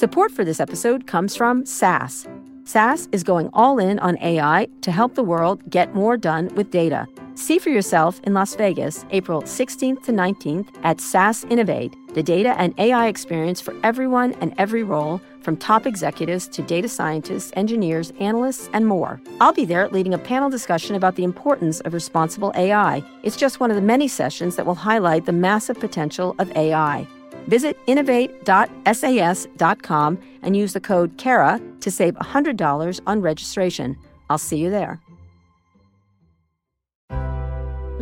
Support for this episode comes from SAS. SAS is going all in on AI to help the world get more done with data. See for yourself in Las Vegas, April 16th to 19th at SAS Innovate, the data and AI experience for everyone and every role, from top executives to data scientists, engineers, analysts, and more. I'll be there leading a panel discussion about the importance of responsible AI. It's just one of the many sessions that will highlight the massive potential of AI. Visit innovate.sas.com and use the code KARA to save $100 on registration. I'll see you there.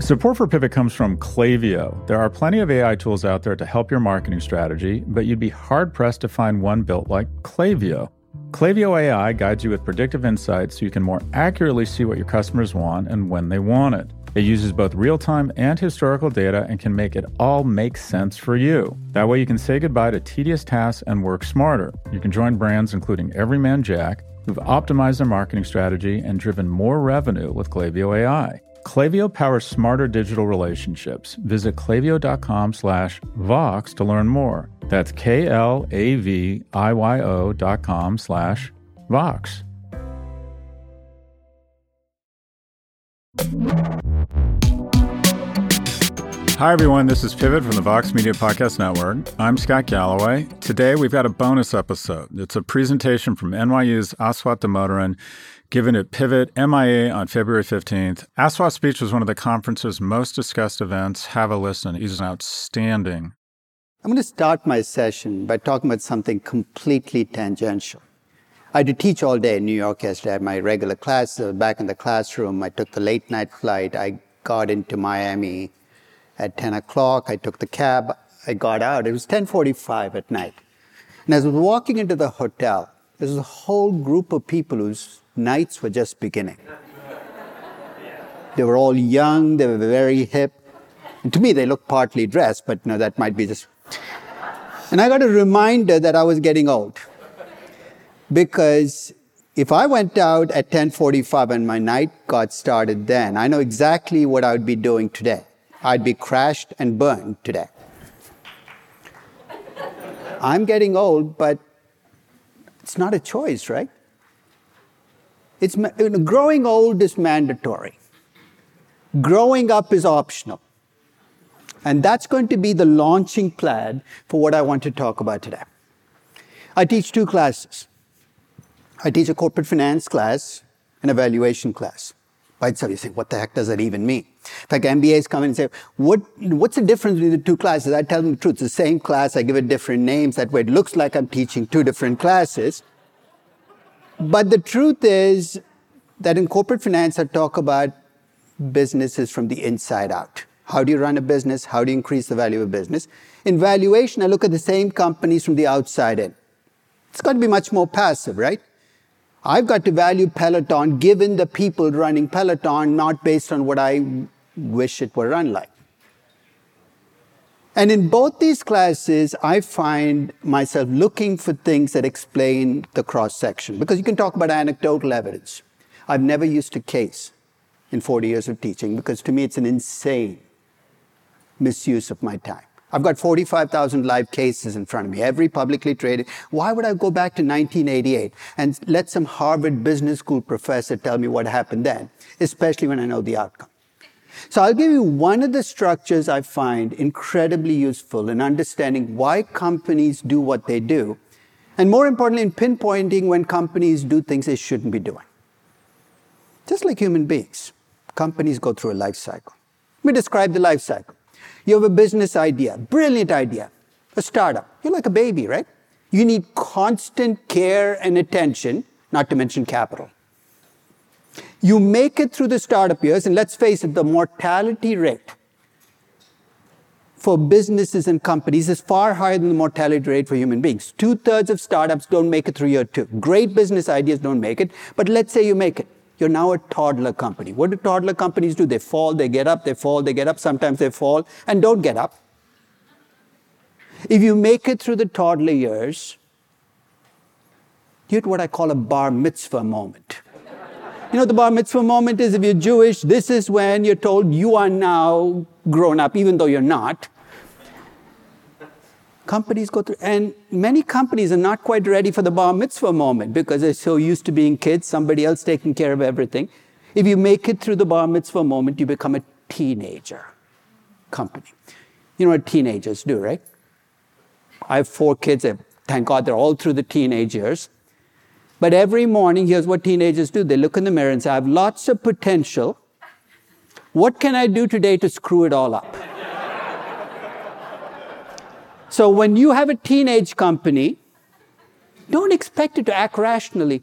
Support for Pivot comes from Klaviyo. There are plenty of AI tools out there to help your marketing strategy, but you'd be hard pressed to find one built like Klaviyo. Klaviyo AI guides you with predictive insights so you can more accurately see what your customers want and when they want it. It uses both real time and historical data and can make it all make sense for you. That way, you can say goodbye to tedious tasks and work smarter. You can join brands including Every Man Jack, who've optimized their marketing strategy and driven more revenue with Klaviyo AI. Klaviyo powers smarter digital relationships. Visit klaviyo.com slash Vox to learn more. That's K-L-A-V-I-Y-O dot com slash Vox. Hi, everyone. This is Pivot from the Vox Media Podcast Network. I'm Scott Galloway. Today, we've got a bonus episode. It's a presentation from NYU's Aswath Damodaran given at Pivot MIA on February 15th. Aswath's speech was one of the conference's most discussed events. Have a listen. He's outstanding. I'm going to start my session by talking about something completely tangential. I had to teach all day in New York yesterday. I had my regular class. Uh, back in the classroom. I took the late night flight. I got into Miami at 10 o'clock. I took the cab. I got out. It was 10:45 at night. And as I was walking into the hotel, there was a whole group of people whose nights were just beginning. They were all young, they were very hip. And to me, they looked partly dressed, but know, that might be just. And I got a reminder that I was getting old. Because if I went out at 10:45 and my night got started then, I know exactly what I would be doing today. I'd be crashed and burned today. I'm getting old, but it's not a choice, right? It's, growing old is mandatory. Growing up is optional. And that's going to be the launching pad for what I want to talk about today. I teach two classes. I teach a corporate finance class and a valuation class. By itself, you say, what the heck does that even mean? In fact, MBAs come in and say, what, what's the difference between the two classes? I tell them the truth. It's the same class. I give it different names. That way it looks like I'm teaching two different classes. But the truth is that in corporate finance, I talk about businesses from the inside out. How do you run a business? How do you increase the value of a business? In valuation, I look at the same companies from the outside in. It's got to be much more passive, right? I've got to value Peloton given the people running Peloton, not based on what I wish it were run like. And in both these classes, I find myself looking for things that explain the cross section because you can talk about anecdotal evidence. I've never used a case in 40 years of teaching because to me it's an insane misuse of my time. I've got 45,000 live cases in front of me, every publicly traded. Why would I go back to 1988 and let some Harvard Business School professor tell me what happened then, especially when I know the outcome? So I'll give you one of the structures I find incredibly useful in understanding why companies do what they do, and more importantly, in pinpointing when companies do things they shouldn't be doing. Just like human beings, companies go through a life cycle. Let me describe the life cycle. You have a business idea, brilliant idea, a startup. You're like a baby, right? You need constant care and attention, not to mention capital. You make it through the startup years, and let's face it, the mortality rate for businesses and companies is far higher than the mortality rate for human beings. Two thirds of startups don't make it through year two. Great business ideas don't make it, but let's say you make it. You're now a toddler company. What do toddler companies do? They fall, they get up, they fall, they get up. Sometimes they fall and don't get up. If you make it through the toddler years, you hit what I call a bar mitzvah moment. You know, the bar mitzvah moment is if you're Jewish, this is when you're told you are now grown up, even though you're not. Companies go through, and many companies are not quite ready for the bar mitzvah moment because they're so used to being kids, somebody else taking care of everything. If you make it through the bar mitzvah moment, you become a teenager company. You know what teenagers do, right? I have four kids. Thank God they're all through the teenage years. But every morning, here's what teenagers do they look in the mirror and say, I have lots of potential. What can I do today to screw it all up? So when you have a teenage company, don't expect it to act rationally.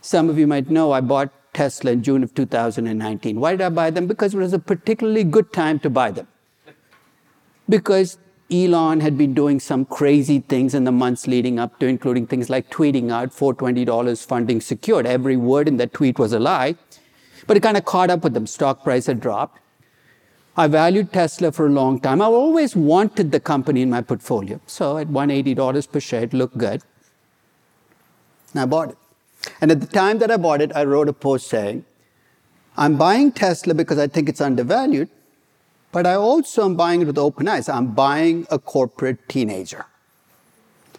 Some of you might know I bought Tesla in June of 2019. Why did I buy them? Because it was a particularly good time to buy them. Because Elon had been doing some crazy things in the months leading up to, including things like tweeting out $420 funding secured. Every word in that tweet was a lie. But it kind of caught up with them. Stock price had dropped. I valued Tesla for a long time. I always wanted the company in my portfolio. So at $180 per share, it looked good. And I bought it. And at the time that I bought it, I wrote a post saying, I'm buying Tesla because I think it's undervalued, but I also am buying it with open eyes. I'm buying a corporate teenager.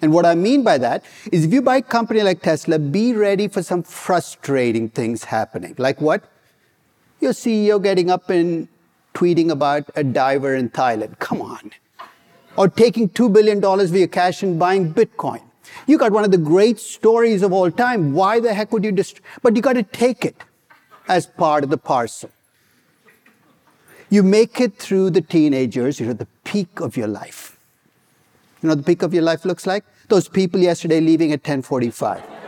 And what I mean by that is if you buy a company like Tesla, be ready for some frustrating things happening. Like what? Your CEO getting up and tweeting about a diver in Thailand. Come on. Or taking $2 billion of your cash and buying Bitcoin. You got one of the great stories of all time. Why the heck would you But you got to take it as part of the parcel. You make it through the teenagers, you're at the peak of your life. You know the peak of your life looks like? Those people yesterday leaving at 1045.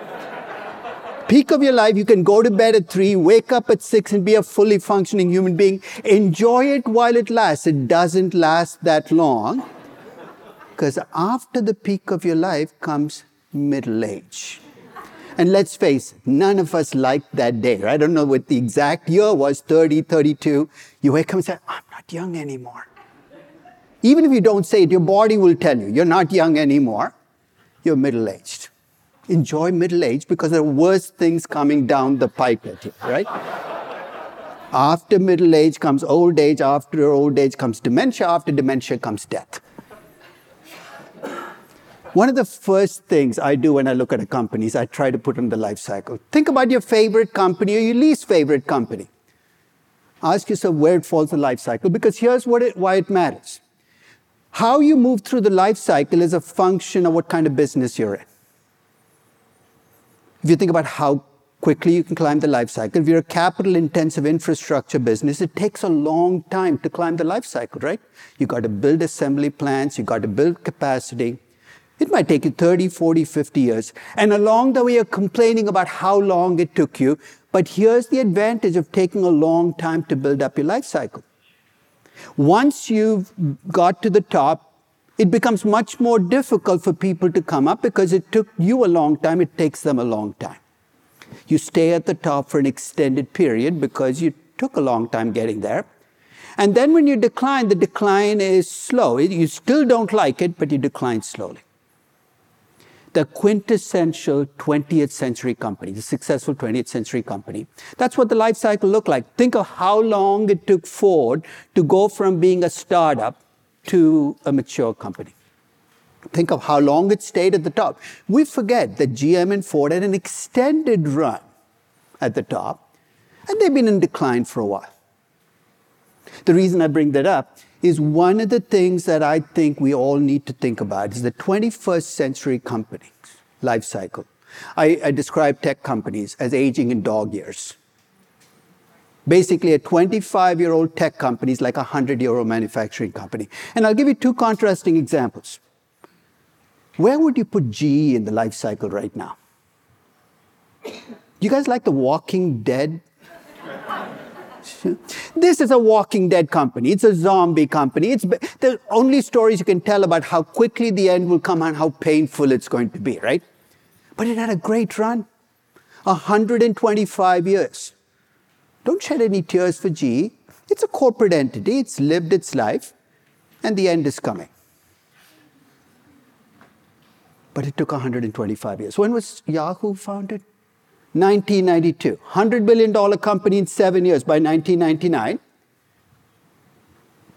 Peak of your life, you can go to bed at 3, wake up at 6 and be a fully functioning human being. Enjoy it while it lasts. It doesn't last that long. Because after the peak of your life comes middle age. And let's face it, none of us liked that day. I don't know what the exact year was 30, 32. You wake up and say, I'm not young anymore. Even if you don't say it, your body will tell you, you're not young anymore. You're middle aged. Enjoy middle age because there are worse things coming down the pike at you, right? after middle age comes old age, after old age comes dementia, after dementia comes death. One of the first things I do when I look at a company is I try to put in the life cycle. Think about your favorite company or your least favorite company. Ask yourself where it falls in the life cycle because here's what it, why it matters. How you move through the life cycle is a function of what kind of business you're in. If you think about how quickly you can climb the life cycle, if you're a capital intensive infrastructure business, it takes a long time to climb the life cycle, right? You got to build assembly plants, you got to build capacity, it might take you 30, 40, 50 years. And along the way, you're complaining about how long it took you. But here's the advantage of taking a long time to build up your life cycle. Once you've got to the top, it becomes much more difficult for people to come up because it took you a long time, it takes them a long time. You stay at the top for an extended period because you took a long time getting there. And then when you decline, the decline is slow. You still don't like it, but you decline slowly the quintessential 20th century company, the successful 20th century company. That's what the life cycle looked like. Think of how long it took Ford to go from being a startup to a mature company. Think of how long it stayed at the top. We forget that GM and Ford had an extended run at the top, and they've been in decline for a while. The reason I bring that up is one of the things that I think we all need to think about is the 21st century company's life cycle. I, I describe tech companies as aging in dog years. Basically, a 25 year old tech company is like a 100 year old manufacturing company. And I'll give you two contrasting examples. Where would you put GE in the life cycle right now? You guys like The Walking Dead this is a walking dead company. It's a zombie company. It's the only stories you can tell about how quickly the end will come and how painful it's going to be, right? But it had a great run. 125 years. Don't shed any tears for GE. It's a corporate entity. It's lived its life and the end is coming. But it took 125 years. When was Yahoo founded? 1992. $100 billion company in seven years by 1999.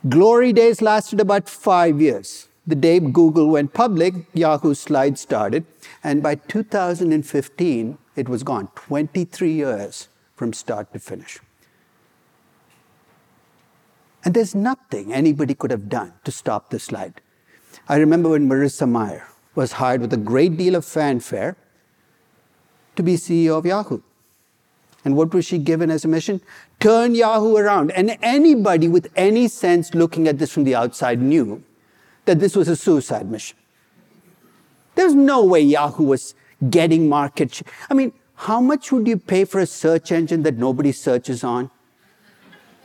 Glory days lasted about five years. the day Google went public, Yahoo slide started. And by 2015, it was gone. 23 years from start to finish. And there's nothing anybody could have done to stop the slide. I remember when Marissa Mayer was hired with a great deal of fanfare to be CEO of Yahoo. And what was she given as a mission? Turn Yahoo around. And anybody with any sense looking at this from the outside knew that this was a suicide mission. There's no way Yahoo was getting market share. I mean, how much would you pay for a search engine that nobody searches on?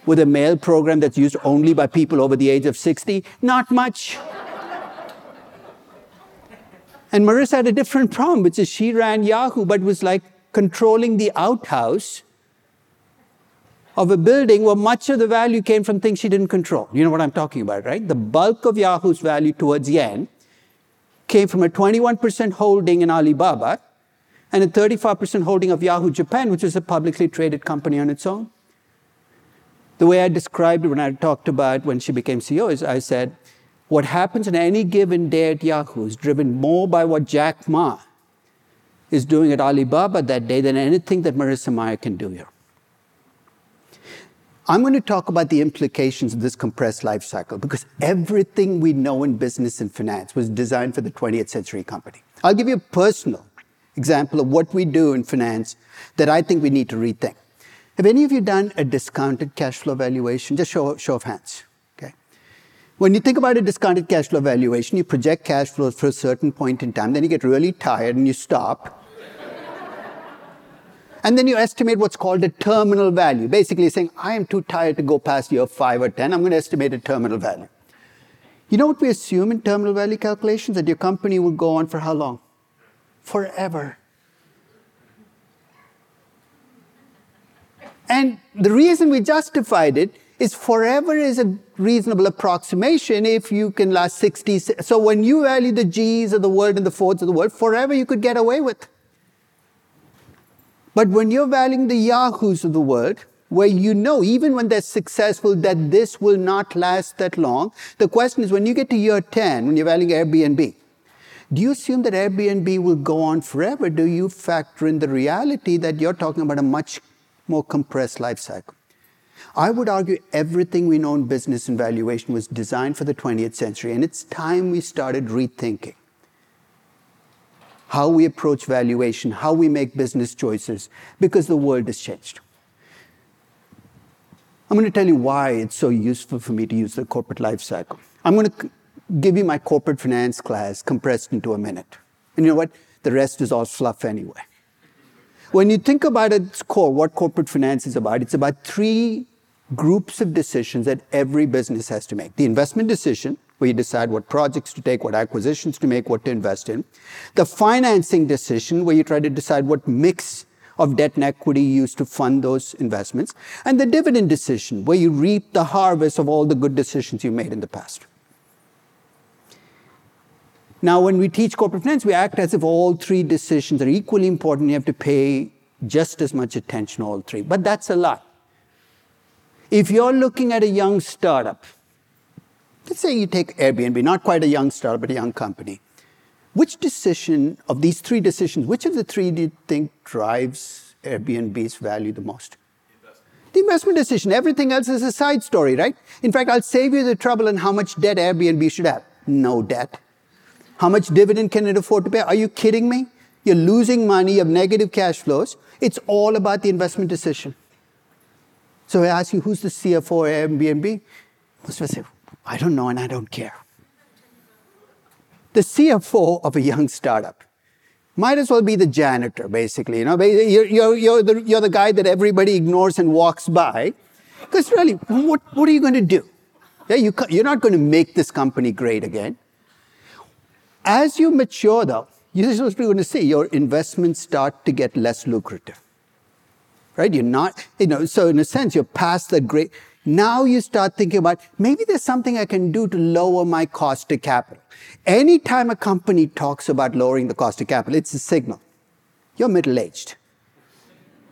With a mail program that's used only by people over the age of 60? Not much. And Marissa had a different problem, which is she ran Yahoo, but was like controlling the outhouse of a building where much of the value came from things she didn't control. You know what I'm talking about, right? The bulk of Yahoo's value towards end came from a 21% holding in Alibaba and a 35% holding of Yahoo Japan, which is a publicly traded company on its own. The way I described it when I talked about when she became CEO is I said, what happens in any given day at Yahoo is driven more by what Jack Ma is doing at Alibaba that day than anything that Marissa Mayer can do here. I'm going to talk about the implications of this compressed life cycle because everything we know in business and finance was designed for the 20th century company. I'll give you a personal example of what we do in finance that I think we need to rethink. Have any of you done a discounted cash flow valuation? Just show, show of hands. Okay. When you think about a discounted cash flow valuation, you project cash flows for a certain point in time, then you get really tired and you stop. and then you estimate what's called a terminal value, basically saying, I am too tired to go past year five or 10, I'm going to estimate a terminal value. You know what we assume in terminal value calculations? That your company will go on for how long? Forever. And the reason we justified it is forever is a reasonable approximation if you can last 60. So when you value the G's of the world and the Fords of the world, forever you could get away with. But when you're valuing the Yahoos of the world, where you know, even when they're successful, that this will not last that long, the question is when you get to year 10, when you're valuing Airbnb, do you assume that Airbnb will go on forever? Do you factor in the reality that you're talking about a much more compressed life cycle? I would argue everything we know in business and valuation was designed for the 20th century, and it's time we started rethinking how we approach valuation, how we make business choices, because the world has changed. I'm going to tell you why it's so useful for me to use the corporate life cycle. I'm going to give you my corporate finance class compressed into a minute. And you know what? The rest is all fluff anyway. When you think about its core, what corporate finance is about, it's about three groups of decisions that every business has to make. The investment decision, where you decide what projects to take, what acquisitions to make, what to invest in. The financing decision, where you try to decide what mix of debt and equity you use to fund those investments. And the dividend decision, where you reap the harvest of all the good decisions you made in the past. Now, when we teach corporate finance, we act as if all three decisions are equally important. You have to pay just as much attention to all three. But that's a lie. If you're looking at a young startup, let's say you take Airbnb, not quite a young startup, but a young company. Which decision of these three decisions, which of the three do you think drives Airbnb's value the most? The investment decision. Everything else is a side story, right? In fact, I'll save you the trouble on how much debt Airbnb should have. No debt. How much dividend can it afford to pay? Are you kidding me? You're losing money, you have negative cash flows. It's all about the investment decision. So I ask you, who's the CFO at Airbnb? Most of us say, I don't know and I don't care. The CFO of a young startup might as well be the janitor, basically. You know, you're, you're, you're, the, you're the guy that everybody ignores and walks by. Because really, what, what are you going to do? Yeah, you, you're not going to make this company great again. As you mature, though, you're supposed to be going to see your investments start to get less lucrative. Right? You're not, you know, so in a sense, you're past the great. Now you start thinking about maybe there's something I can do to lower my cost of capital. Anytime a company talks about lowering the cost of capital, it's a signal. You're middle aged.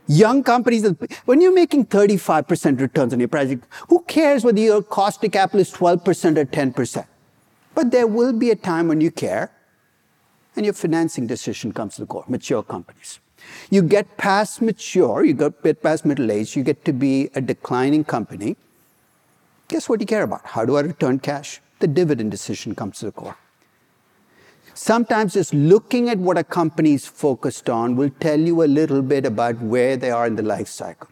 Young companies, when you're making 35% returns on your project, who cares whether your cost of capital is 12% or 10%? But there will be a time when you care and your financing decision comes to the core, mature companies. You get past mature, you get past middle age, you get to be a declining company. Guess what you care about? How do I return cash? The dividend decision comes to the core. Sometimes just looking at what a company is focused on will tell you a little bit about where they are in the life cycle.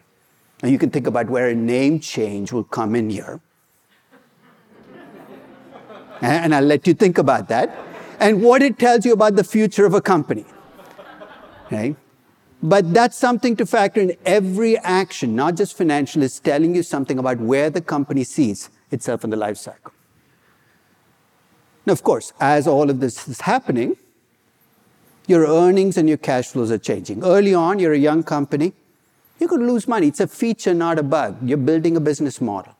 And you can think about where a name change will come in here. Eh, and I'll let you think about that. And what it tells you about the future of a company. Okay? But that's something to factor in every action, not just financial, is telling you something about where the company sees itself in the life cycle. Now, of course, as all of this is happening, your earnings and your cash flows are changing. Early on, you're a young company, going to lose money. It's a feature, not a bug. You're building a business model.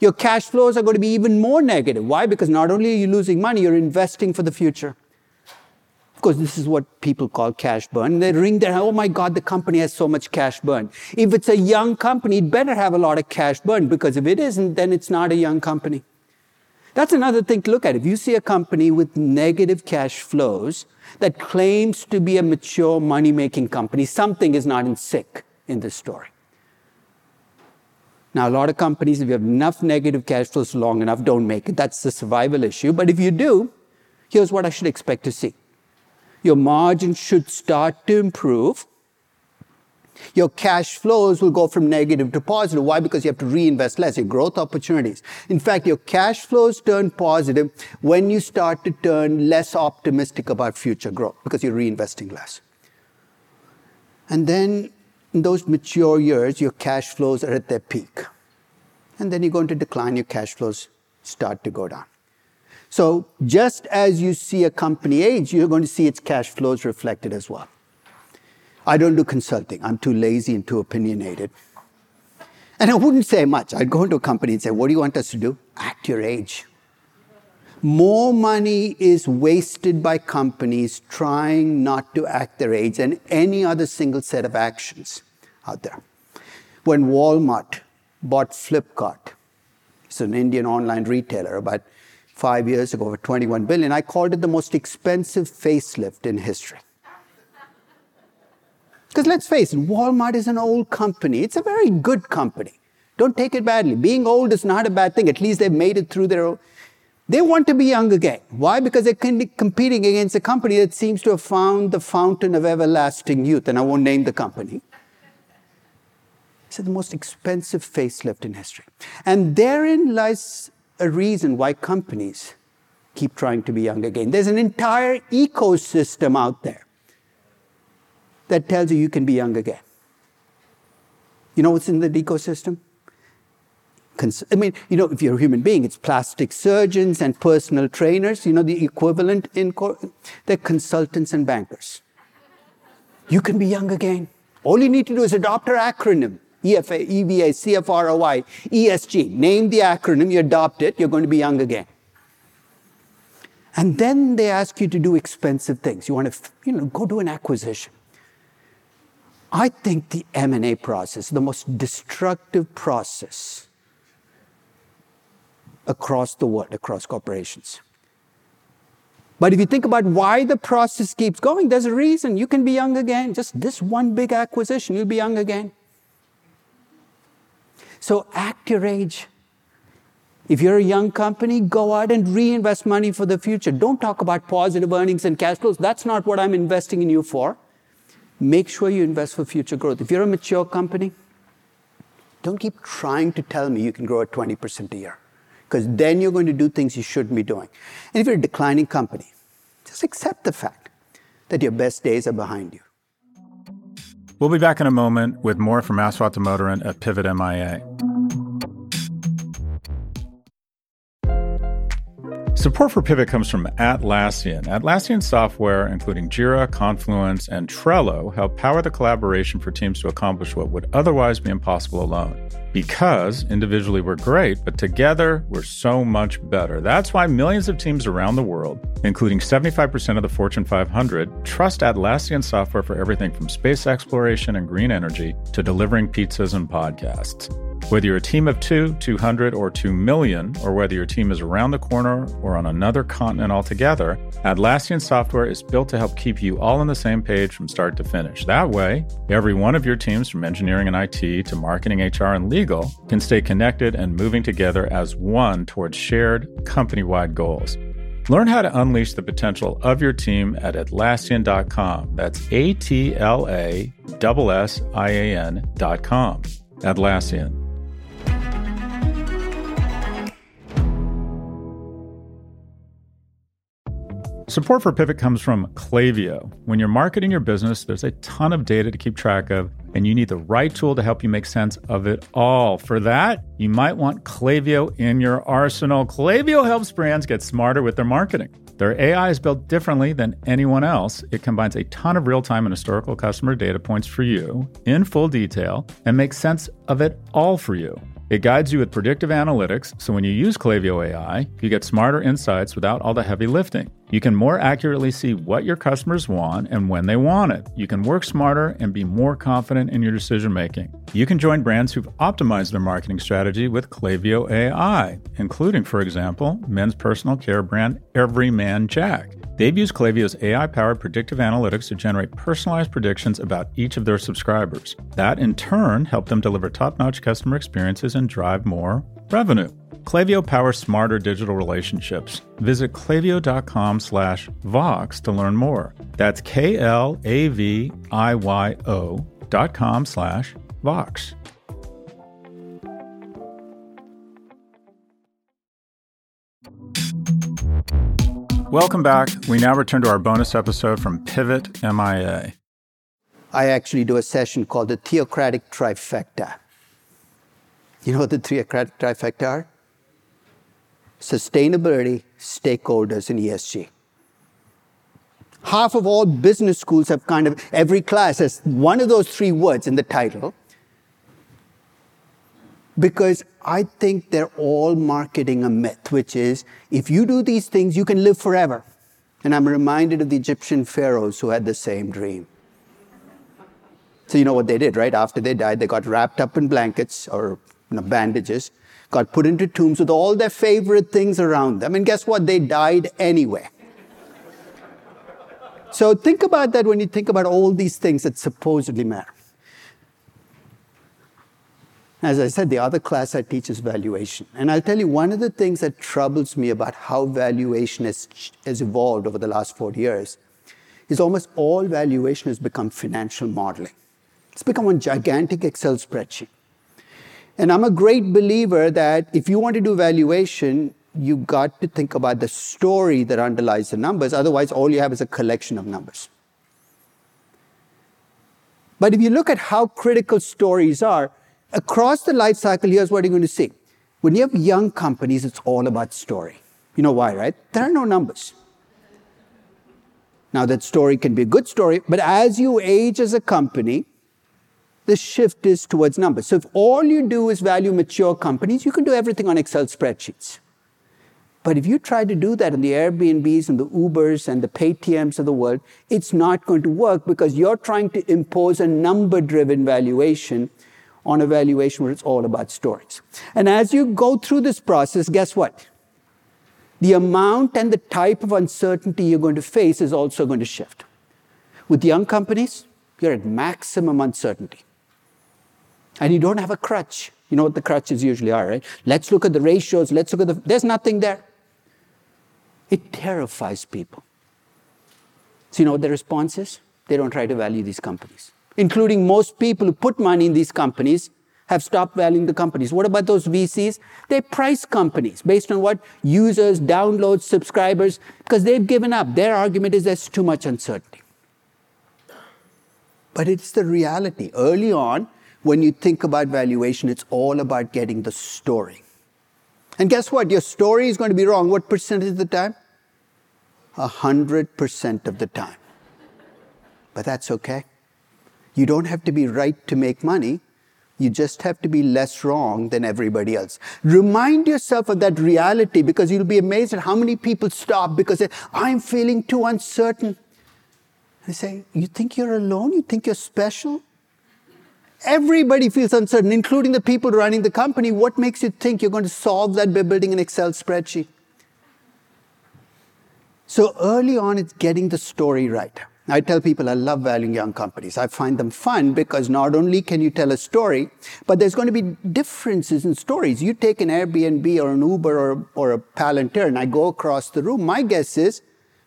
Your cash flows are going to be even more negative. Why? Because not only are you losing money, you're investing for the future. Of course, this is what people call cash burn. They ring their, oh my God, the company has so much cash burn. If it's a young company, it better have a lot of cash burn because if it isn't, then it's not a young company. That's another thing to look at. If you see a company with negative cash flows that claims to be a mature money making company, something is not in sync in this story. Now, a lot of companies, if you have enough negative cash flows long enough, don't make it. That's the survival issue. But if you do, here's what I should expect to see. Your margin should start to improve your cash flows will go from negative to positive. Why? Because you have to reinvest less, your growth opportunities. In fact, your cash flows turn positive when you start to turn less optimistic about future growth because you're reinvesting less. And then in those mature years, your cash flows are at their peak. And then you're going to decline, your cash flows start to go down. So just as you see a company age, you're going to see its cash flows reflected as well. I don't do consulting. I'm too lazy and too opinionated. And I wouldn't say much. I'd go into a company and say, What do you want us to do? Act your age. More money is wasted by companies trying not to act their age than any other single set of actions out there. When Walmart bought Flipkart, it's an Indian online retailer, about five years ago for 21 billion, I called it the most expensive facelift in history. Because let's face it, Walmart is an old company. It's a very good company. Don't take it badly. Being old is not a bad thing. At least they've made it through their. They want to be young again. Why? Because they're competing against a company that seems to have found the fountain of everlasting youth, and I won't name the company. It's the most expensive facelift in history. And therein lies a reason why companies keep trying to be young again. There's an entire ecosystem out there that tells you you can be young again. You know what's in the ecosystem? I mean, you know, if you're a human being, it's plastic surgeons and personal trainers. You know, the equivalent in, they're consultants and bankers. You can be young again. All you need to do is adopt our acronym. EFA, EVA, CFROI, ESG. Name the acronym, you adopt it, you're going to be young again. And then they ask you to do expensive things. You want to, you know, go do an acquisition. I think the M&A process, the most destructive process across the world, across corporations. But if you think about why the process keeps going, there's a reason. You can be young again. Just this one big acquisition, you'll be young again. So act your age. If you're a young company, go out and reinvest money for the future. Don't talk about positive earnings and cash flows. That's not what I'm investing in you for make sure you invest for future growth. If you're a mature company, don't keep trying to tell me you can grow at 20% a year, because then you're going to do things you shouldn't be doing. And if you're a declining company, just accept the fact that your best days are behind you. We'll be back in a moment with more from Aswath Damodaran at Pivot MIA. Support for Pivot comes from Atlassian. Atlassian software, including Jira, Confluence, and Trello, help power the collaboration for teams to accomplish what would otherwise be impossible alone. Because individually we're great, but together we're so much better. That's why millions of teams around the world, including 75% of the Fortune 500, trust Atlassian software for everything from space exploration and green energy to delivering pizzas and podcasts. Whether you're a team of two, 200, or 2 million, or whether your team is around the corner or on another continent altogether, Atlassian software is built to help keep you all on the same page from start to finish. That way, every one of your teams from engineering and IT to marketing, HR, and legal can stay connected and moving together as one towards shared company wide goals. Learn how to unleash the potential of your team at Atlassian.com. That's A T L A S S I A N.com. Atlassian. Support for Pivot comes from Klaviyo. When you're marketing your business, there's a ton of data to keep track of, and you need the right tool to help you make sense of it all. For that, you might want Klaviyo in your arsenal. Klaviyo helps brands get smarter with their marketing. Their AI is built differently than anyone else. It combines a ton of real time and historical customer data points for you in full detail and makes sense of it all for you. It guides you with predictive analytics, so when you use Klaviyo AI, you get smarter insights without all the heavy lifting. You can more accurately see what your customers want and when they want it. You can work smarter and be more confident in your decision making. You can join brands who've optimized their marketing strategy with Klaviyo AI, including, for example, men's personal care brand Every Man Jack. They've used Klaviyo's AI powered predictive analytics to generate personalized predictions about each of their subscribers. That, in turn, helped them deliver top notch customer experiences and drive more revenue. Klaviyo powers smarter digital relationships. Visit klaviyo.com slash Vox to learn more. That's K L A V I Y O dot com slash Vox. Welcome back. We now return to our bonus episode from Pivot MIA. I actually do a session called the theocratic trifecta. You know what the theocratic trifecta are? Sustainability, stakeholders, and ESG. Half of all business schools have kind of, every class has one of those three words in the title because I think they're all marketing a myth, which is if you do these things, you can live forever. And I'm reminded of the Egyptian pharaohs who had the same dream. So, you know what they did, right? After they died, they got wrapped up in blankets or you know, bandages, got put into tombs with all their favorite things around them. And guess what? They died anyway. So, think about that when you think about all these things that supposedly matter. As I said, the other class I teach is valuation. And I'll tell you, one of the things that troubles me about how valuation has, has evolved over the last 40 years is almost all valuation has become financial modeling. It's become a gigantic Excel spreadsheet. And I'm a great believer that if you want to do valuation, you've got to think about the story that underlies the numbers. Otherwise, all you have is a collection of numbers. But if you look at how critical stories are, across the life cycle, here's what you're going to see. When you have young companies, it's all about story. You know why, right? There are no numbers. Now, that story can be a good story, but as you age as a company, the shift is towards numbers. So if all you do is value mature companies, you can do everything on Excel spreadsheets. But if you try to do that in the Airbnbs and the Ubers and the Paytms of the world, it's not going to work because you're trying to impose a number driven valuation on a valuation where it's all about stories. And as you go through this process, guess what? The amount and the type of uncertainty you're going to face is also going to shift. With young companies, you're at maximum uncertainty. And you don't have a crutch. You know what the crutches usually are, right? Let's look at the ratios. Let's look at the. There's nothing there. It terrifies people. So, you know what the response is? They don't try to value these companies including most people who put money in these companies, have stopped valuing the companies. What about those VCs? They price companies based on what users, downloads, subscribers, because they've given up. Their argument is there's too much uncertainty. But it's the reality. Early on, when you think about valuation, it's all about getting the story. And guess what? Your story is going to be wrong. What percentage of the time? A hundred percent of the time. But that's okay. You don't have to be right to make money. You just have to be less wrong than everybody else. Remind yourself of that reality because you'll be amazed at how many people stop because I'm feeling too uncertain. I say, You think you're alone? You think you're special? Everybody feels uncertain, including the people running the company. What makes you think you're going to solve that by building an Excel spreadsheet? So early on, it's getting the story right. I tell people I love valuing young companies. I find them fun because not only can you tell a story, but there's going to be differences in stories. You take an Airbnb or an Uber or, or a Palantir and I go across the room, my guess is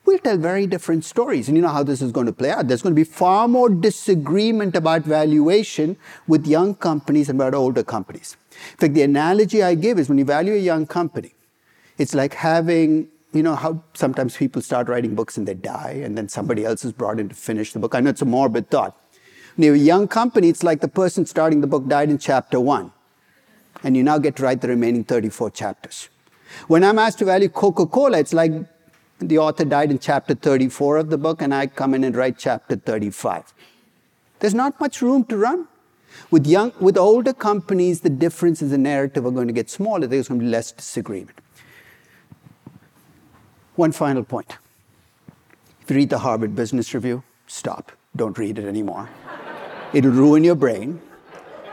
we'll tell very different stories. And you know how this is going to play out. There's going to be far more disagreement about valuation with young companies and about older companies. In fact, the analogy I give is when you value a young company, it's like having you know how sometimes people start writing books and they die, and then somebody else is brought in to finish the book. I know it's a morbid thought. When you're a young company, it's like the person starting the book died in chapter one, and you now get to write the remaining 34 chapters. When I'm asked to value Coca Cola, it's like the author died in chapter 34 of the book, and I come in and write chapter 35. There's not much room to run. With, young, with older companies, the differences in narrative are going to get smaller. There's going to be less disagreement. One final point. If you read the Harvard Business Review, stop. Don't read it anymore. It'll ruin your brain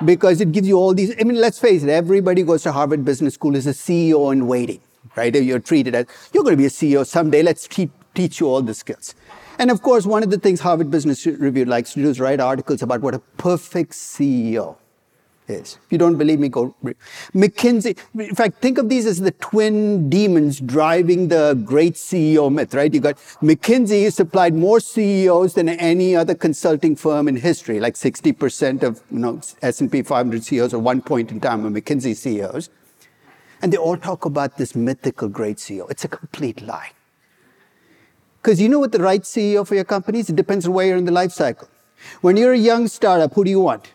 because it gives you all these. I mean, let's face it, everybody goes to Harvard Business School as a CEO in waiting, right? You're treated as, you're going to be a CEO someday, let's te- teach you all the skills. And of course, one of the things Harvard Business Review likes to do is write articles about what a perfect CEO is. If you don't believe me, go read. McKinsey, in fact, think of these as the twin demons driving the great CEO myth, right? You got McKinsey supplied more CEOs than any other consulting firm in history, like 60% of you know, S&P 500 CEOs at one point in time are McKinsey CEOs. And they all talk about this mythical great CEO. It's a complete lie. Because you know what the right CEO for your company is? It depends on where you're in the life cycle. When you're a young startup, who do you want?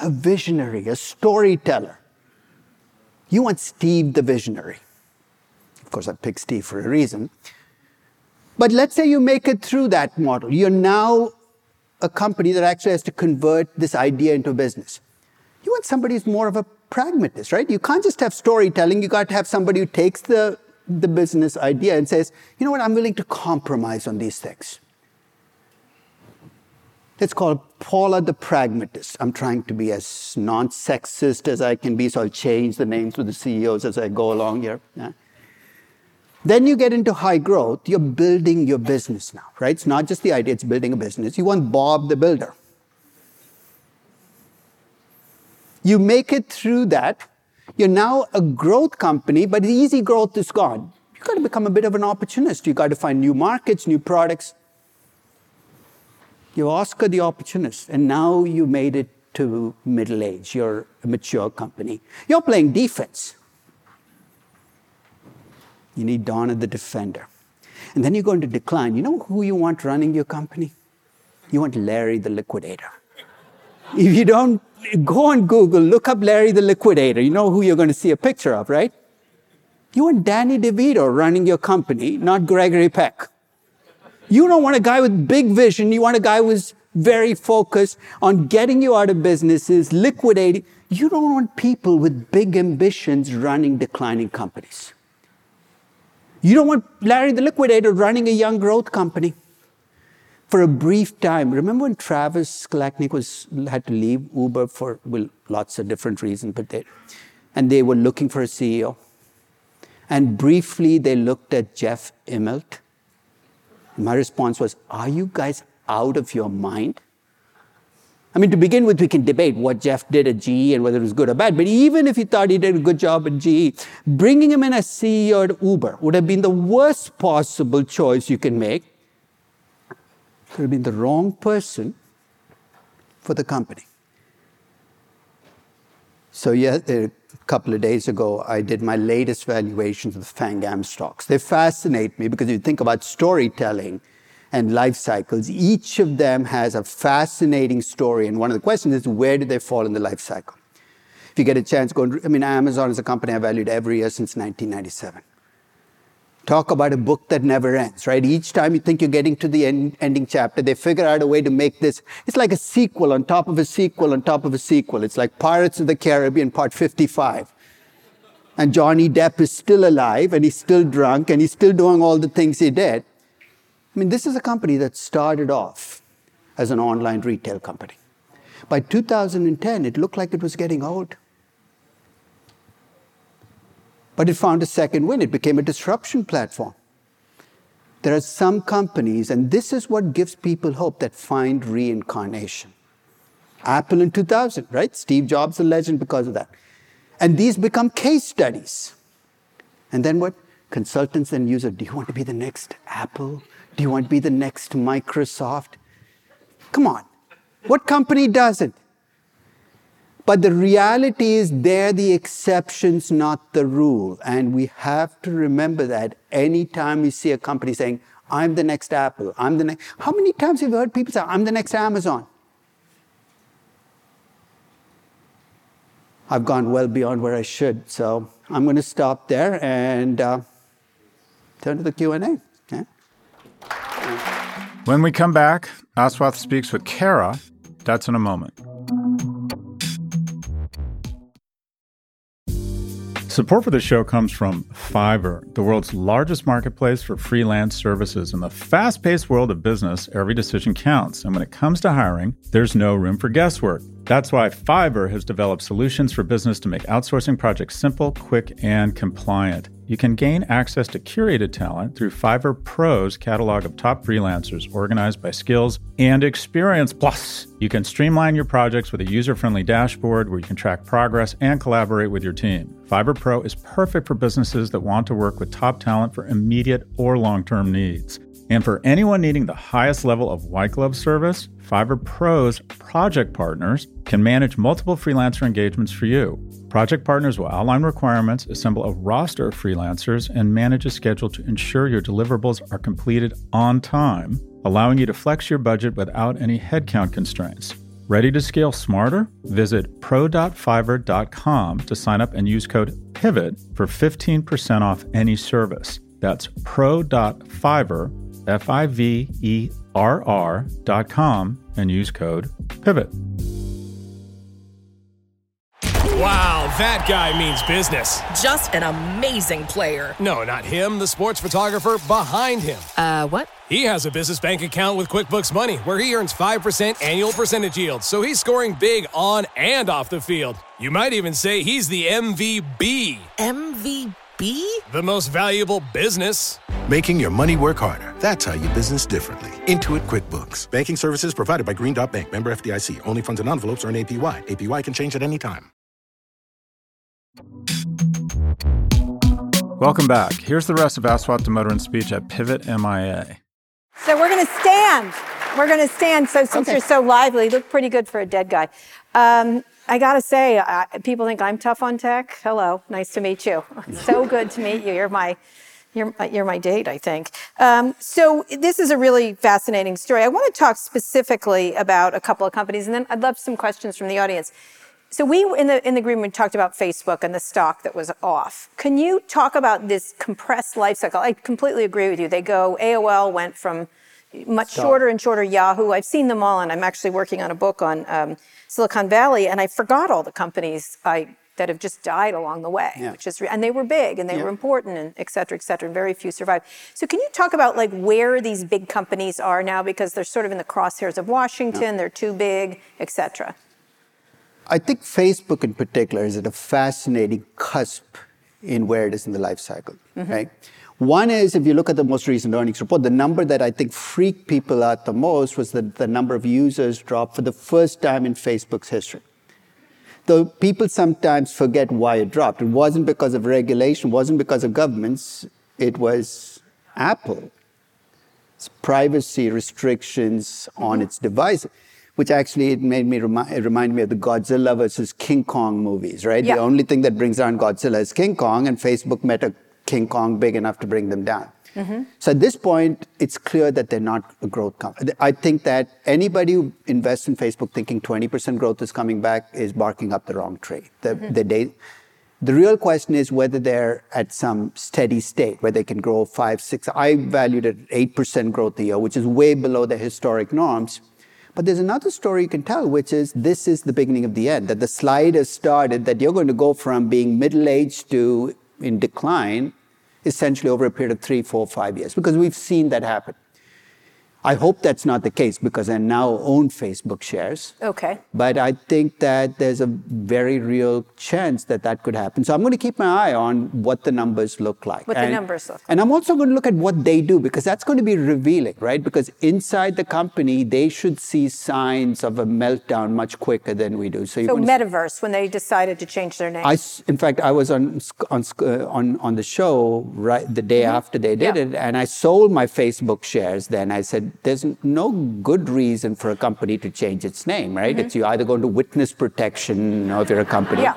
A visionary, a storyteller. You want Steve the visionary. Of course, I picked Steve for a reason. But let's say you make it through that model. You're now a company that actually has to convert this idea into business. You want somebody who's more of a pragmatist, right? You can't just have storytelling. You got to have somebody who takes the, the business idea and says, you know what, I'm willing to compromise on these things. It's called Paula the Pragmatist. I'm trying to be as non sexist as I can be, so I'll change the names of the CEOs as I go along here. Yeah. Then you get into high growth, you're building your business now, right? It's not just the idea, it's building a business. You want Bob the Builder. You make it through that. You're now a growth company, but the easy growth is gone. You've got to become a bit of an opportunist. You've got to find new markets, new products. You're Oscar the opportunist, and now you made it to middle age. You're a mature company. You're playing defense. You need Donna the defender. And then you're going to decline. You know who you want running your company? You want Larry the liquidator. If you don't, go on Google, look up Larry the liquidator. You know who you're going to see a picture of, right? You want Danny DeVito running your company, not Gregory Peck. You don't want a guy with big vision. You want a guy who's very focused on getting you out of businesses, liquidating. You don't want people with big ambitions running declining companies. You don't want Larry the liquidator running a young growth company for a brief time. Remember when Travis Kalanick was had to leave Uber for well, lots of different reasons, but they and they were looking for a CEO. And briefly they looked at Jeff Immelt my response was, Are you guys out of your mind? I mean, to begin with, we can debate what Jeff did at GE and whether it was good or bad. But even if you thought he did a good job at GE, bringing him in as CEO at Uber would have been the worst possible choice you can make. It Could have been the wrong person for the company. So, yeah, a couple of days ago, I did my latest valuations of the FANGAM stocks. They fascinate me because you think about storytelling and life cycles. Each of them has a fascinating story. And one of the questions is where do they fall in the life cycle? If you get a chance, go and, I mean, Amazon is a company I valued every year since 1997. Talk about a book that never ends, right? Each time you think you're getting to the end, ending chapter, they figure out a way to make this. It's like a sequel on top of a sequel on top of a sequel. It's like Pirates of the Caribbean, part 55. And Johnny Depp is still alive and he's still drunk and he's still doing all the things he did. I mean, this is a company that started off as an online retail company. By 2010, it looked like it was getting old. But it found a second wind. It became a disruption platform. There are some companies, and this is what gives people hope, that find reincarnation. Apple in 2000, right? Steve Jobs, a legend because of that. And these become case studies. And then what? Consultants and users, do you want to be the next Apple? Do you want to be the next Microsoft? Come on. What company doesn't? But the reality is they're the exceptions, not the rule. And we have to remember that anytime we see a company saying, I'm the next Apple, I'm the next. How many times have you heard people say, I'm the next Amazon? I've gone well beyond where I should, so I'm going to stop there and uh, turn to the Q&A. When we come back, Aswath speaks with Kara. That's in a moment. Support for the show comes from Fiverr, the world's largest marketplace for freelance services. In the fast paced world of business, every decision counts. And when it comes to hiring, there's no room for guesswork. That's why Fiverr has developed solutions for business to make outsourcing projects simple, quick, and compliant. You can gain access to curated talent through Fiverr Pro's catalog of top freelancers organized by skills and experience. Plus, you can streamline your projects with a user friendly dashboard where you can track progress and collaborate with your team. Fiverr Pro is perfect for businesses that want to work with top talent for immediate or long term needs. And for anyone needing the highest level of white glove service, Fiverr Pro's project partners can manage multiple freelancer engagements for you. Project partners will outline requirements, assemble a roster of freelancers, and manage a schedule to ensure your deliverables are completed on time, allowing you to flex your budget without any headcount constraints. Ready to scale smarter? Visit pro.fiverr.com to sign up and use code PIVOT for 15% off any service. That's pro.fiverr, F I V E R R dot com, and use code PIVOT. Wow, that guy means business. Just an amazing player. No, not him, the sports photographer behind him. Uh, what? He has a business bank account with QuickBooks Money where he earns 5% annual percentage yield, so he's scoring big on and off the field. You might even say he's the MVB. MVP? The most valuable business. Making your money work harder. That's how you business differently. Intuit QuickBooks. Banking services provided by Green Dot Bank. Member FDIC. Only funds and envelopes earn APY. APY can change at any time. Welcome back. Here's the rest of Aswath Damodaran's speech at Pivot MIA. So we're going to stand. We're going to stand. So since Okay. you're so lively, you look pretty good for a dead guy. Um, I got to say, people think I'm tough on tech. Hello, nice to meet you. so good to meet you. You're my, you're, you're my date, I think. Um, so this is a really fascinating story. I want to talk specifically about a couple of companies, and then I'd love some questions from the audience. So we in the in the agreement talked about Facebook and the stock that was off. Can you talk about this compressed life cycle? I completely agree with you. They go AOL went from much Stop. shorter and shorter Yahoo. I've seen them all, and I'm actually working on a book on um, Silicon Valley, and I forgot all the companies I that have just died along the way, Yeah. which is and they were big and they Yeah. were important and et cetera, et cetera, and very few survived. So can you talk about like where these big companies are now because they're sort of in the crosshairs of Washington, they're too big, et cetera. I think Facebook in particular is at a fascinating cusp in where it is in the life cycle, right? One is if you look at the most recent earnings report, the number that I think freaked people out the most was that the number of users dropped for the first time in Facebook's history. Though people sometimes forget why it dropped. It wasn't because of regulation, wasn't because of governments, it was Apple privacy restrictions on its devices, which actually it made me remi- it reminded me of the Godzilla versus King Kong movies, right? Yeah. The only thing that brings down Godzilla is King Kong, and Facebook met a King Kong big enough to bring them down. So at this point, it's clear that they're not a growth company. I think that anybody who invests in Facebook thinking 20% growth is coming back is barking up the wrong tree. The, the day, The real question is whether they're at some steady state where they can grow five, six. I valued it at 8% growth a year, which is way below the historic norms. But there's another story you can tell, which is this is the beginning of the end, that the slide has started, that you're going to go from being middle aged to in decline essentially over a period of three, four, five years, because we've seen that happen. I hope that's not the case because I now own Facebook shares. Okay. But I think that there's a very real chance that that could happen. So I'm going to keep my eye on what the numbers look like. What and, the numbers look like. And I'm also going to look at what they do because that's going to be revealing, right? Because inside the company, they should see signs of a meltdown much quicker than we do. So, so Metaverse, when they decided to change their name. I, in fact, I was on on uh, on, on the show right the day mm-hmm. after they did yeah. it, and I sold my Facebook shares. Then I said, there's no good reason for a company to change its name, right? Mm-hmm. It's you either going to witness protection you know, if you're a company. Yeah.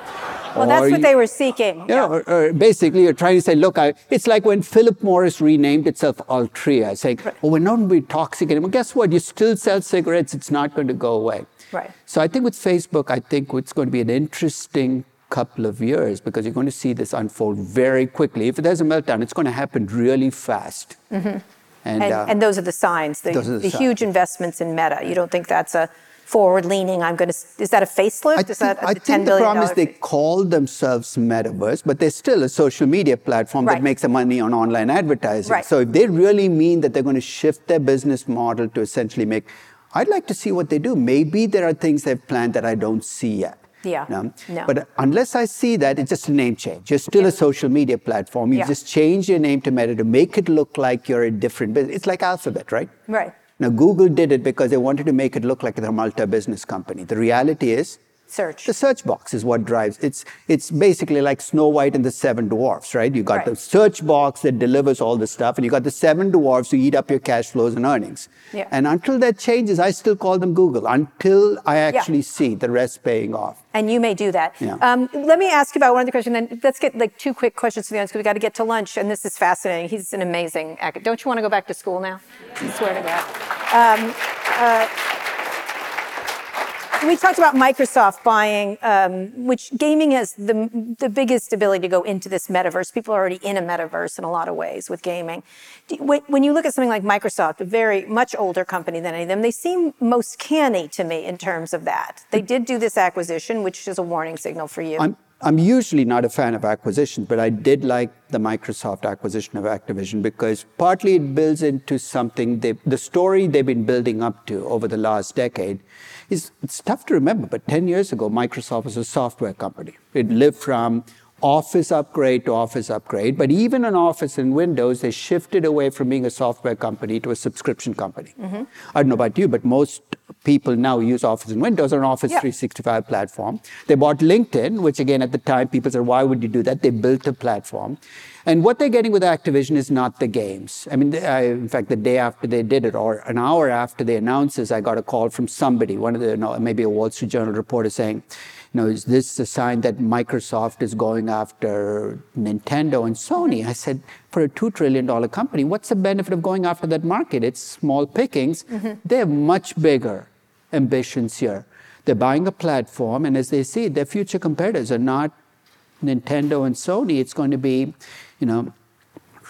Well, that's what they were seeking. You yeah. Or, or basically, you're trying to say, look, I, it's like when Philip Morris renamed itself Altria, saying, right. oh, we're not going to be toxic anymore. Guess what? You still sell cigarettes. It's not going to go away. Right. So I think with Facebook, I think it's going to be an interesting couple of years because you're going to see this unfold very quickly. If there's a meltdown, it's going to happen really fast. Mm-hmm. And, and, uh, and, those are the signs, the, the, the signs. huge investments in Meta. You don't think that's a forward leaning, I'm going to, is that a facelift? I is think, that a I think the problem is they call themselves Metaverse, but they're still a social media platform right. that makes the money on online advertising. Right. So if they really mean that they're going to shift their business model to essentially make, I'd like to see what they do. Maybe there are things they've planned that I don't see yet. Yeah. No? no. But unless I see that, it's just a name change. You're still yeah. a social media platform. You yeah. just change your name to Meta to make it look like you're a different business. It's like Alphabet, right? Right. Now, Google did it because they wanted to make it look like they're a multi-business company. The reality is Search. The search box is what drives. It's it's basically like Snow White and the Seven Dwarfs, right? You got right. the search box that delivers all the stuff, and you got the seven dwarfs who eat up your cash flows and earnings. Yeah. And until that changes, I still call them Google. Until I actually yeah. see the rest paying off. And you may do that. Yeah. Um, let me ask you about one other question. Then let's get like two quick questions to the end because we got to get to lunch. And this is fascinating. He's an amazing actor. Don't you want to go back to school now? I swear to God. Um, uh, we talked about Microsoft buying, um, which gaming has the, the biggest ability to go into this metaverse. People are already in a metaverse in a lot of ways with gaming. When you look at something like Microsoft, a very much older company than any of them, they seem most canny to me in terms of that. They did do this acquisition, which is a warning signal for you. I'm, I'm usually not a fan of acquisitions, but I did like the Microsoft acquisition of Activision because partly it builds into something, they, the story they've been building up to over the last decade is, it's tough to remember, but 10 years ago, Microsoft was a software company. It lived from Office upgrade to Office upgrade. But even on Office and Windows, they shifted away from being a software company to a subscription company. Mm-hmm. I don't know about you, but most people now use Office and Windows on Office 365 platform. They bought LinkedIn, which again at the time people said, why would you do that? They built a platform. And what they're getting with Activision is not the games. I mean, I, in fact, the day after they did it, or an hour after they announced this, I got a call from somebody, one of the, maybe a Wall Street Journal reporter saying, you know, is this a sign that Microsoft is going after Nintendo and Sony? I said, for a $2 trillion company, what's the benefit of going after that market? It's small pickings. Mm-hmm. They have much bigger ambitions here. They're buying a platform, and as they see, their future competitors are not Nintendo and Sony. It's going to be, you know,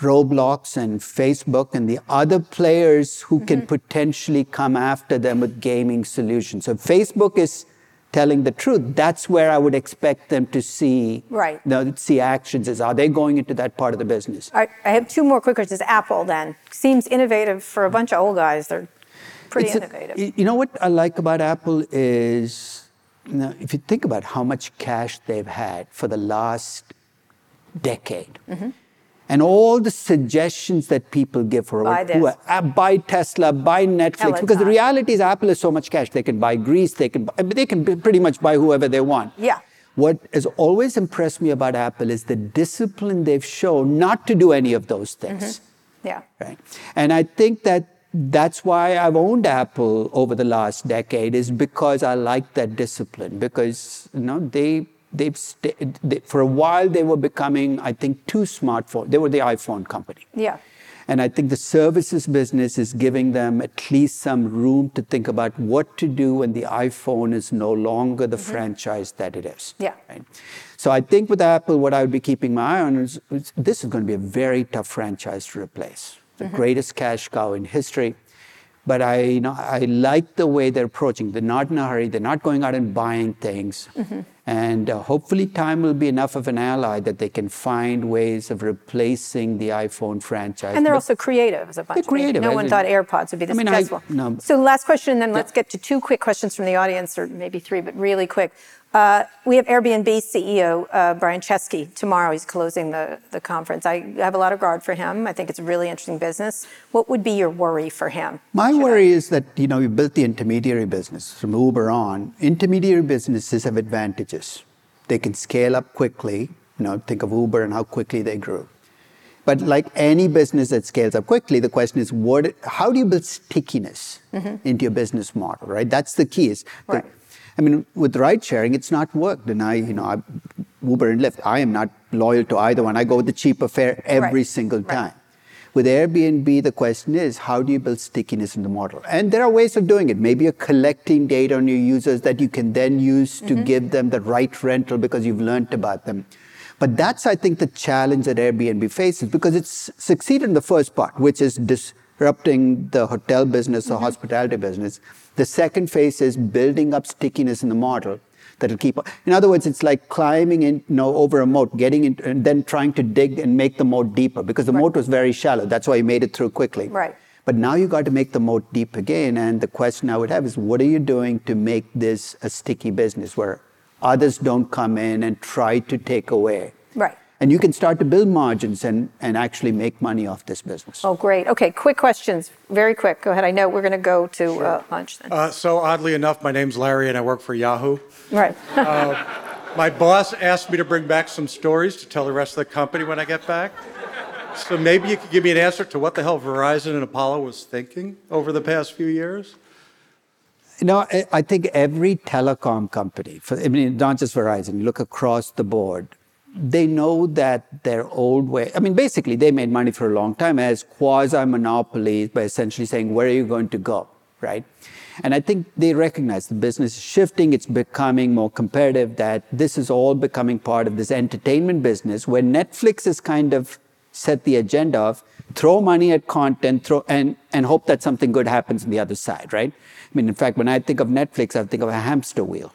Roblox and Facebook and the other players who mm-hmm. can potentially come after them with gaming solutions. So Facebook is telling the truth. That's where I would expect them to see right. Know, see actions. Is are they going into that part of the business? I, I have two more quick questions. Apple then seems innovative for a bunch of old guys. They're pretty it's innovative. A, you know what I like about Apple is, you know, if you think about how much cash they've had for the last decade. Mm-hmm and all the suggestions that people give for buy, who, uh, buy Tesla, buy Netflix, Peloton. because the reality is Apple has so much cash. They can buy Greece, they can buy, they can pretty much buy whoever they want. Yeah. What has always impressed me about Apple is the discipline they've shown not to do any of those things. Mm-hmm. Yeah. Right. And I think that that's why I've owned Apple over the last decade is because I like that discipline because you know they they've st- they, for a while they were becoming, I think, too smartphone. They were the iPhone company. Yeah. And I think the services business is giving them at least some room to think about what to do when the iPhone is no longer the mm-hmm. franchise that it is. Yeah. Right? So I think with Apple, what I would be keeping my eye on is, is this is going to be a very tough franchise to replace. The mm-hmm. greatest cash cow in history. But I, you know, I like the way they're approaching. They're not in a hurry. They're not going out and buying things. Mm-hmm. And uh, hopefully, time will be enough of an ally that they can find ways of replacing the iPhone franchise. And they're But- also creative as a bunch. I mean, creative, No one in- thought AirPods would be this I mean, I- successful. no. So last question, and then let's get to two quick questions from the audience, or maybe three, but really quick. Uh, we have Airbnb CEO uh, Brian Chesky tomorrow. He's closing the, the conference. I have a lot of regard for him. I think it's a really interesting business. What would be your worry for him? My worry is that you know you built the intermediary business from Uber on. Intermediary businesses have advantages. They can scale up quickly. You know, think of Uber and how quickly they grew. But like any business that scales up quickly, the question is, what? How do you build stickiness into your business model? Right. That's the key. Is the- Mm-hmm. Right. I mean, with ride sharing, it's not worked. And I, you know, I, Uber and Lyft, I am not loyal to either one. I go with the cheaper fare every Right. single Right. time. With Airbnb, the question is how do you build stickiness in the model? And there are ways of doing it. Maybe you're collecting data on your users that you can then use to mm-hmm. give them the right rental because you've learned about them. But that's, I think, the challenge that Airbnb faces because it's succeeded in the first part, which is disrupting the hotel business, the mm-hmm. hospitality business. The second phase is building up stickiness in the model that'll keep. In other words, it's like climbing in, you know, over a moat, getting in, and then trying to dig and make the moat deeper because the moat was very shallow. That's why you made it through quickly. Right. But now you got to make the moat deep again. And the question I would have is, what are you doing to make this a sticky business where others don't come in and try to take away? Right. And you can start to build margins and, and actually make money off this business. Oh, great. Okay, quick questions. Very quick. Go ahead. I know we're going to go to uh, lunch then. Uh, so oddly enough, my name's Larry and I work for Yahoo. right. My boss asked me to bring back some stories to tell the rest of the company when I get back. So maybe you could give me an answer to what the hell Verizon and Apollo was thinking over the past few years. You know, I, I think every telecom company, for, I mean, not just Verizon, you look across the board, they know that their old way, I mean, basically, they made money for a long time as quasi monopolies by essentially saying, where are you going to go, right? And I think they recognize the business is shifting, it's becoming more competitive, that this is all becoming part of this entertainment business where Netflix is kind of set the agenda of throw money at content throw, and, and hope that something good happens on the other side, right? I mean, in fact, when I think of Netflix, I think of a hamster wheel.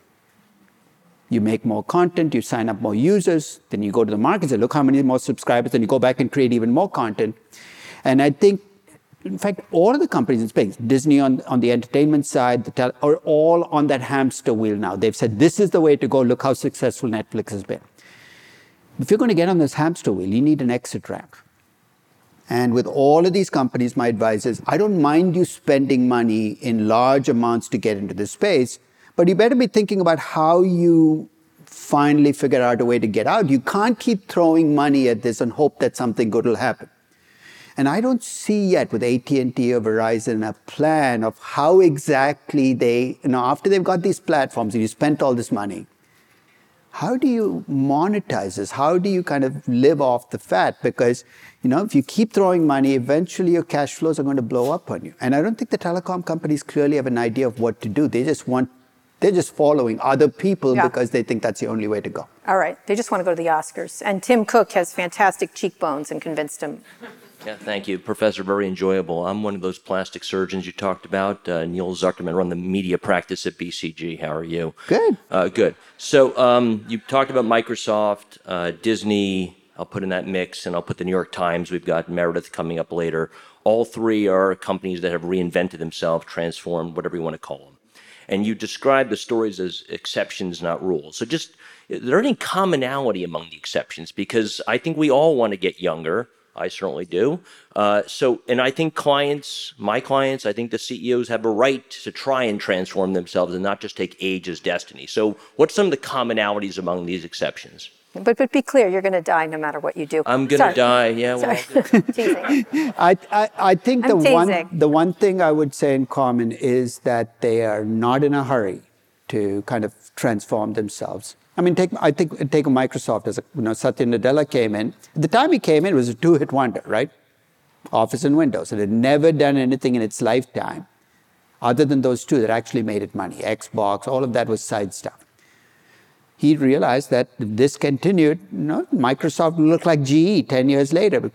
You make more content, you sign up more users, then you go to the market and say, look how many more subscribers, then you go back and create even more content. And I think, in fact, all of the companies in space, Disney on, on the entertainment side, the tel- are all on that hamster wheel now. They've said, this is the way to go. Look how successful Netflix has been. If you're going to get on this hamster wheel, you need an exit ramp. And with all of these companies, my advice is I don't mind you spending money in large amounts to get into this space, but you better be thinking about how you finally figure out a way to get out. You can't keep throwing money at this and hope that something good will happen. And I don't see yet with AT&T or Verizon a plan of how exactly they, you know, after they've got these platforms and you spent all this money, how do you monetize this? How do you kind of live off the fat? Because, you know, if you keep throwing money, eventually your cash flows are going to blow up on you. And I don't think the telecom companies clearly have an idea of what to do. They just want, they're just following other people Yeah. because they think that's the only way to go. All right. They just want to go to the Oscars. And Tim Cook has fantastic cheekbones and convinced him. Yeah, thank you, Professor. Very enjoyable. I'm one of those plastic surgeons you talked about. Uh, Neil Zuckerman, run the media practice at BCG. How are you? Good. Uh, good. So um, you talked about Microsoft, uh, Disney. I'll put in that mix, and I'll put the New York Times. We've got Meredith coming up later. All three are companies that have reinvented themselves, transformed, whatever you want to call them. And you describe the stories as exceptions, not rules. So just, is there any commonality among the exceptions? Because I think we all want to get younger. I certainly do. Uh, so, and I think clients, my clients, I think the CEOs have a right to try and transform themselves and not just take age as destiny. So, what's some of the commonalities among these exceptions? But, but be clear, you're going to die no matter what you do. I'm gonna die. Yeah, well, Sorry. I, I, I think the I'm one, teasing. the one thing I would say in common is that they are not in a hurry to kind of transform themselves. I mean, take, I think take Microsoft as a, you know, Satya Nadella came in. The time he came in, it was a two-hit wonder, right? Office and Windows. It had never done anything in its lifetime other than those two that actually made it money. Xbox, all of that was side stuff. He realized that if this continued, you know, Microsoft would look like GE 10 years later.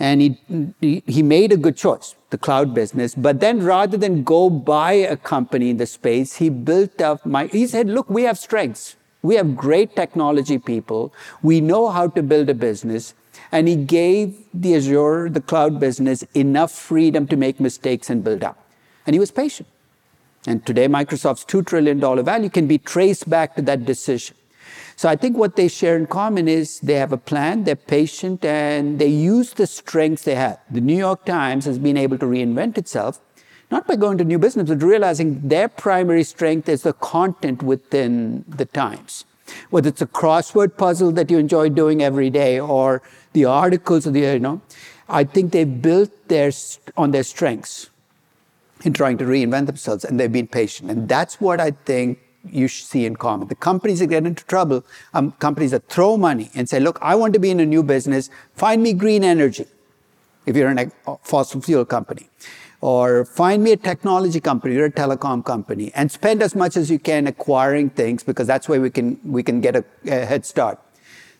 And he, he made a good choice, the cloud business. But then rather than go buy a company in the space, he built up my, he said, look, we have strengths. We have great technology people. We know how to build a business. And he gave the Azure, the cloud business, enough freedom to make mistakes and build up. And he was patient. And today, Microsoft's $2 trillion value can be traced back to that decision. So I think what they share in common is they have a plan, they're patient, and they use the strengths they have. The New York Times has been able to reinvent itself, not by going to new business, but realizing their primary strength is the content within the Times. Whether it's a crossword puzzle that you enjoy doing every day or the articles, or the, you know, I think they built their, on their strengths in trying to reinvent themselves, and they've been patient. And that's what I think you see in common. The companies that get into trouble, um, companies that throw money and say, look, I want to be in a new business, find me green energy, if you're a fossil fuel company. Or find me a technology company or a telecom company and spend as much as you can acquiring things because that's where we can, we can get a, a head start.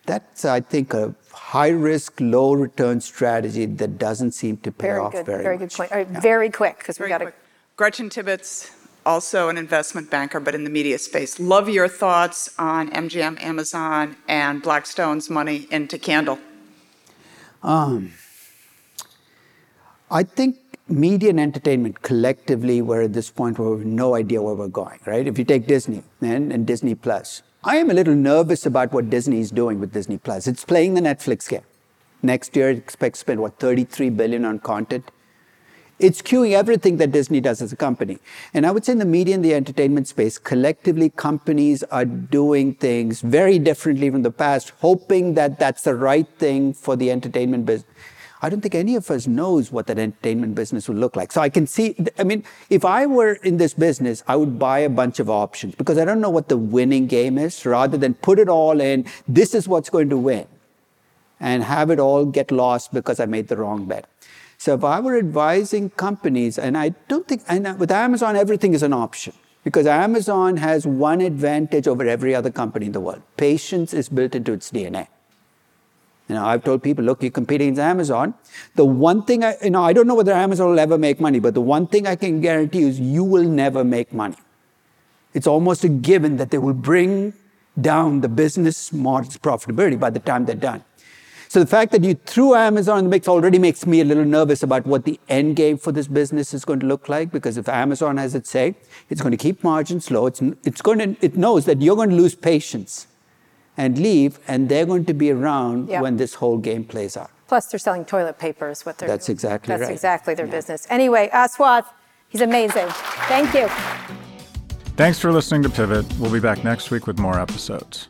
That's, I think, a high risk, low return strategy that doesn't seem to pay very off good, very, very much. good point. All right, yeah. Very quick, because we got to. Gretchen Tibbetts, also an investment banker, but in the media space. Love your thoughts on MGM, Amazon, and Blackstone's money into Candle. Um, I think media and entertainment collectively we're at this point where we have no idea where we're going, right? If you take Disney and, and Disney Plus, I am a little nervous about what Disney is doing with Disney Plus. It's playing the Netflix game. Next year, it expects to spend what 33 billion on content. It's queuing everything that Disney does as a company. And I would say in the media and the entertainment space, collectively, companies are doing things very differently from the past, hoping that that's the right thing for the entertainment business. I don't think any of us knows what that entertainment business would look like. So I can see, I mean, if I were in this business, I would buy a bunch of options because I don't know what the winning game is rather than put it all in. This is what's going to win and have it all get lost because I made the wrong bet. So if I were advising companies, and I don't think, and with Amazon, everything is an option because Amazon has one advantage over every other company in the world. Patience is built into its DNA. You know, I've told people, look, you're competing against Amazon. The one thing I, you know, I don't know whether Amazon will ever make money, but the one thing I can guarantee you is you will never make money. It's almost a given that they will bring down the business model's profitability by the time they're done. So the fact that you threw Amazon in the mix already makes me a little nervous about what the end game for this business is going to look like. Because if Amazon has its say, it's going to keep margins low. It's, it's going to, it knows that you're going to lose patience and leave, and they're going to be around yep. when this whole game plays out. Plus, they're selling toilet paper, is what they're That's doing. exactly That's right. That's exactly their yeah. business. Anyway, Aswath, he's amazing. Thank you. Thanks for listening to Pivot. We'll be back next week with more episodes.